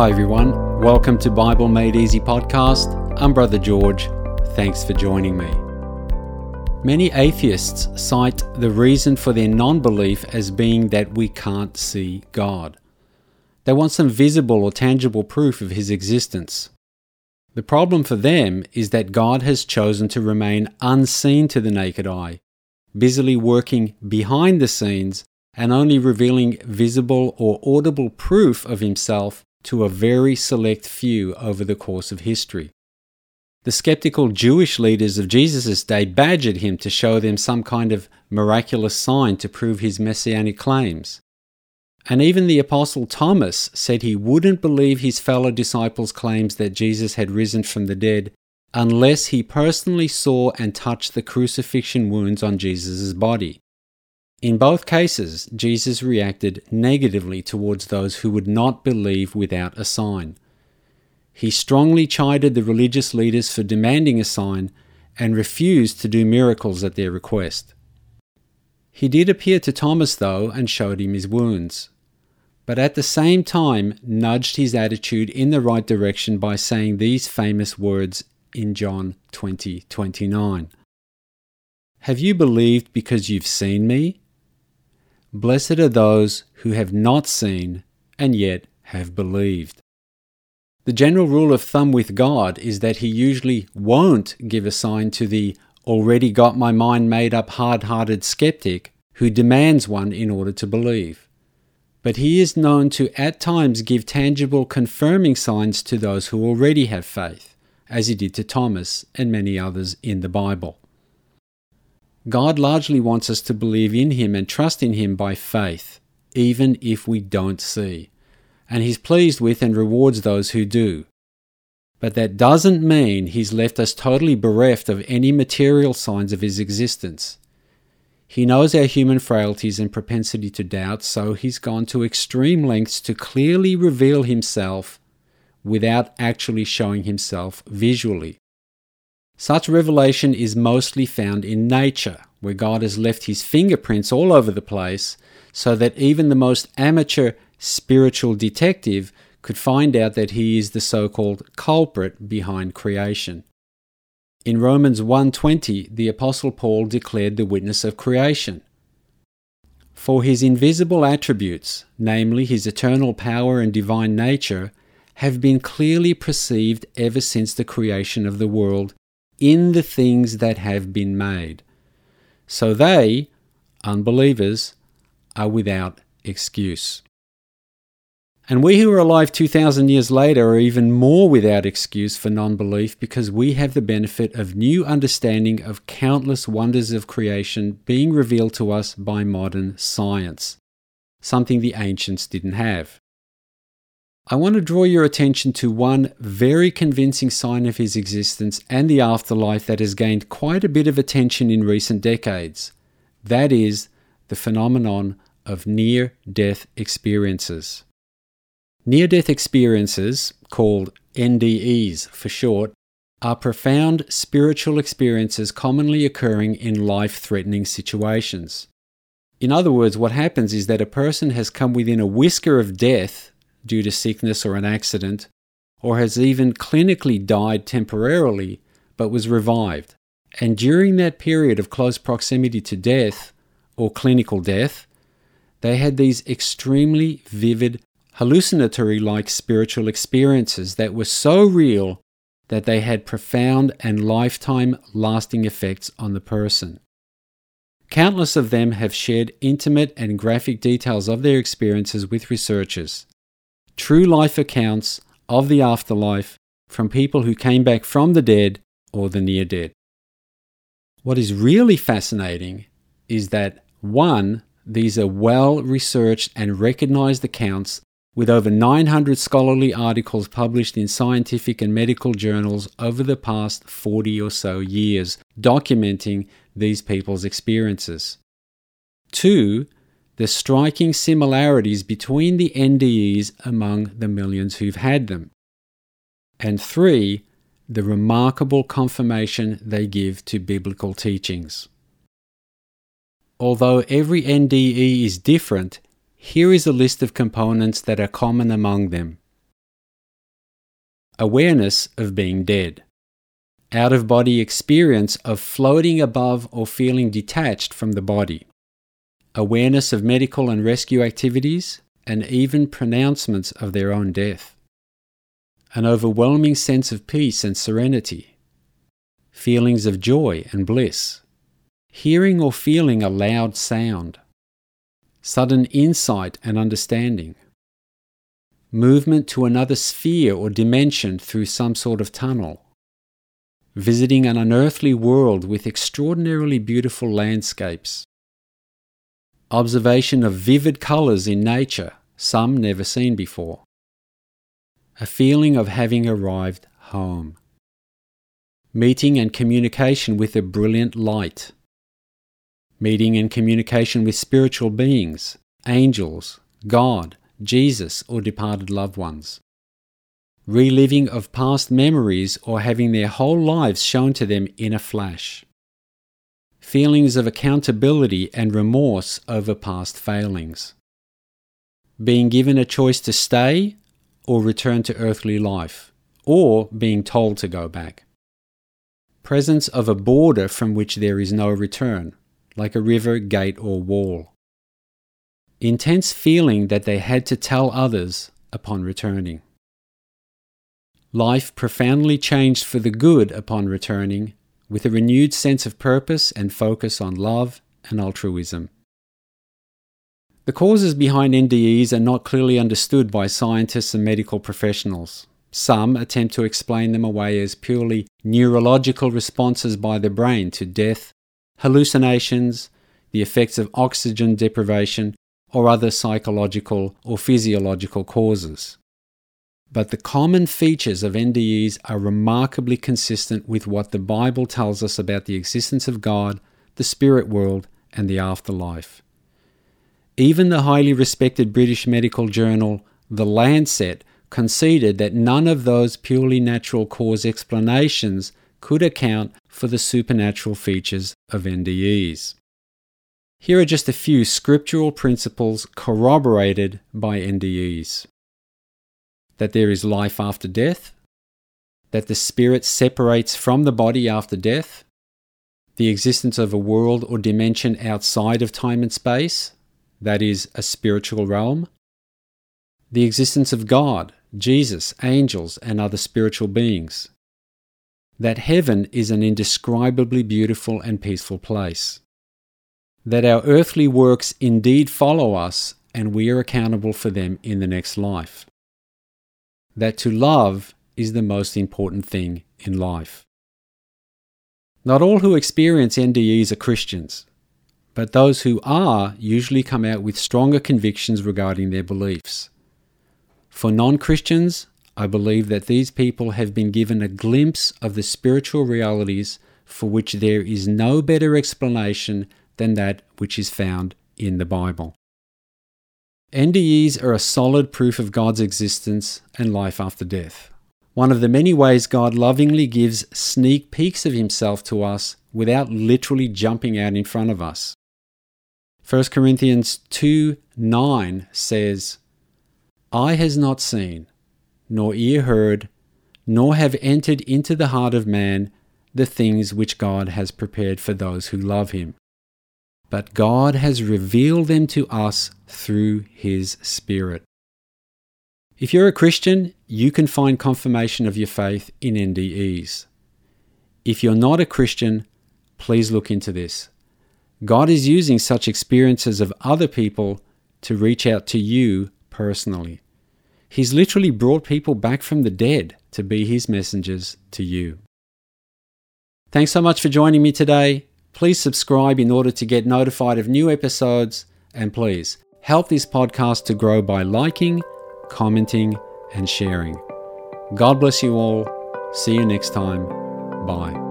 Hi, everyone. Welcome to Bible Made Easy podcast. I'm Brother George. Thanks for joining me. Many atheists cite the reason for their non belief as being that we can't see God. They want some visible or tangible proof of His existence. The problem for them is that God has chosen to remain unseen to the naked eye, busily working behind the scenes and only revealing visible or audible proof of Himself to a very select few over the course of history. The skeptical Jewish leaders of Jesus' day badgered him to show them some kind of miraculous sign to prove his messianic claims. And even the Apostle Thomas said he wouldn't believe his fellow disciples' claims that Jesus had risen from the dead unless he personally saw and touched the crucifixion wounds on Jesus' body. In both cases, Jesus reacted negatively towards those who would not believe without a sign. He strongly chided the religious leaders for demanding a sign and refused to do miracles at their request. He did appear to Thomas, though, and showed him his wounds, but at the same time nudged his attitude in the right direction by saying these famous words in John 20 29. Have you believed because you've seen me? Blessed are those who have not seen and yet have believed. The general rule of thumb with God is that He usually won't give a sign to the already got my mind made up hard hearted skeptic who demands one in order to believe. But He is known to at times give tangible confirming signs to those who already have faith, as He did to Thomas and many others in the Bible. God largely wants us to believe in Him and trust in Him by faith, even if we don't see. And He's pleased with and rewards those who do. But that doesn't mean He's left us totally bereft of any material signs of His existence. He knows our human frailties and propensity to doubt, so He's gone to extreme lengths to clearly reveal Himself without actually showing Himself visually. Such revelation is mostly found in nature, where God has left his fingerprints all over the place so that even the most amateur spiritual detective could find out that he is the so-called culprit behind creation. In Romans 1:20, the apostle Paul declared the witness of creation. For his invisible attributes, namely his eternal power and divine nature, have been clearly perceived ever since the creation of the world in the things that have been made. So they, unbelievers, are without excuse. And we who are alive 2,000 years later are even more without excuse for non belief because we have the benefit of new understanding of countless wonders of creation being revealed to us by modern science, something the ancients didn't have. I want to draw your attention to one very convincing sign of his existence and the afterlife that has gained quite a bit of attention in recent decades. That is the phenomenon of near death experiences. Near death experiences, called NDEs for short, are profound spiritual experiences commonly occurring in life threatening situations. In other words, what happens is that a person has come within a whisker of death due to sickness or an accident, or has even clinically died temporarily but was revived. And during that period of close proximity to death, or clinical death, they had these extremely vivid, hallucinatory like spiritual experiences that were so real that they had profound and lifetime lasting effects on the person. Countless of them have shared intimate and graphic details of their experiences with researchers true life accounts of the afterlife from people who came back from the dead or the near dead. What is really fascinating is that one, these are well researched and recognized accounts with over 900 scholarly articles published in scientific and medical journals over the past 40 or so years, documenting these people's experiences. Two, the striking similarities between the NDEs among the millions who've had them. And three, the remarkable confirmation they give to biblical teachings. Although every NDE is different, here is a list of components that are common among them. awareness of being dead, out of body experience of floating above or feeling detached from the body, awareness of medical and rescue activities, and even pronouncements of their own death, an overwhelming sense of peace and serenity, feelings of joy and bliss, hearing or feeling a loud sound, sudden insight and understanding. Movement to another sphere or dimension through some sort of tunnel, visiting an unearthly world with extraordinarily beautiful landscapes, observation of vivid colours in nature, some never seen before, a feeling of having arrived home, meeting and communication with a brilliant light, meeting and communication with spiritual beings, angels, God, Jesus, or departed loved ones. Reliving of past memories or having their whole lives shown to them in a flash. Feelings of accountability and remorse over past failings. Being given a choice to stay or return to earthly life, or being told to go back. Presence of a border from which there is no return, like a river, gate, or wall intense feeling that they had to tell others upon returning. Life profoundly changed for the good upon returning, with a renewed sense of purpose and focus on love and altruism. The causes behind NDEs are not clearly understood by scientists and medical professionals. Some attempt to explain them away as purely neurological responses by the brain to death, hallucinations, the effects of oxygen deprivation, or other psychological or physiological causes. But the common features of NDEs are remarkably consistent with what the Bible tells us about the existence of God, the spirit world, and the afterlife. Even the highly respected British medical journal, The Lancet, conceded that none of those purely natural cause explanations could account for the supernatural features of NDEs. Here are just a few scriptural principles corroborated by NDEs that there is life after death, that the spirit separates from the body after death, the existence of a world or dimension outside of time and space, that is, a spiritual realm, the existence of God, Jesus, angels, and other spiritual beings, that heaven is an indescribably beautiful and peaceful place that our earthly works indeed follow us and we are accountable for them in the next life. That to love is the most important thing in life. Not all who experience NDEs are Christians, but those who are usually come out with stronger convictions regarding their beliefs. For non Christians, I believe that these people have been given a glimpse of the spiritual realities for which there is no better explanation than that which is found in the Bible. NDEs are a solid proof of God's existence and life after death. One of the many ways God lovingly gives sneak peeks of himself to us without literally jumping out in front of us. 1 Corinthians 2 9 says, Eye has not seen, nor ear heard, nor have entered into the heart of man the things which God has prepared for those who love him but God has revealed them to us through His Spirit. If you're a Christian, you can find confirmation of your faith in NDEs. If you're not a Christian, please look into this. God is using such experiences of other people to reach out to you personally. He's literally brought people back from the dead to be His messengers to you. Thanks so much for joining me today. Please subscribe in order to get notified of new episodes, and please help this podcast to grow by liking, commenting, and sharing. God bless you all. See you next time. Bye.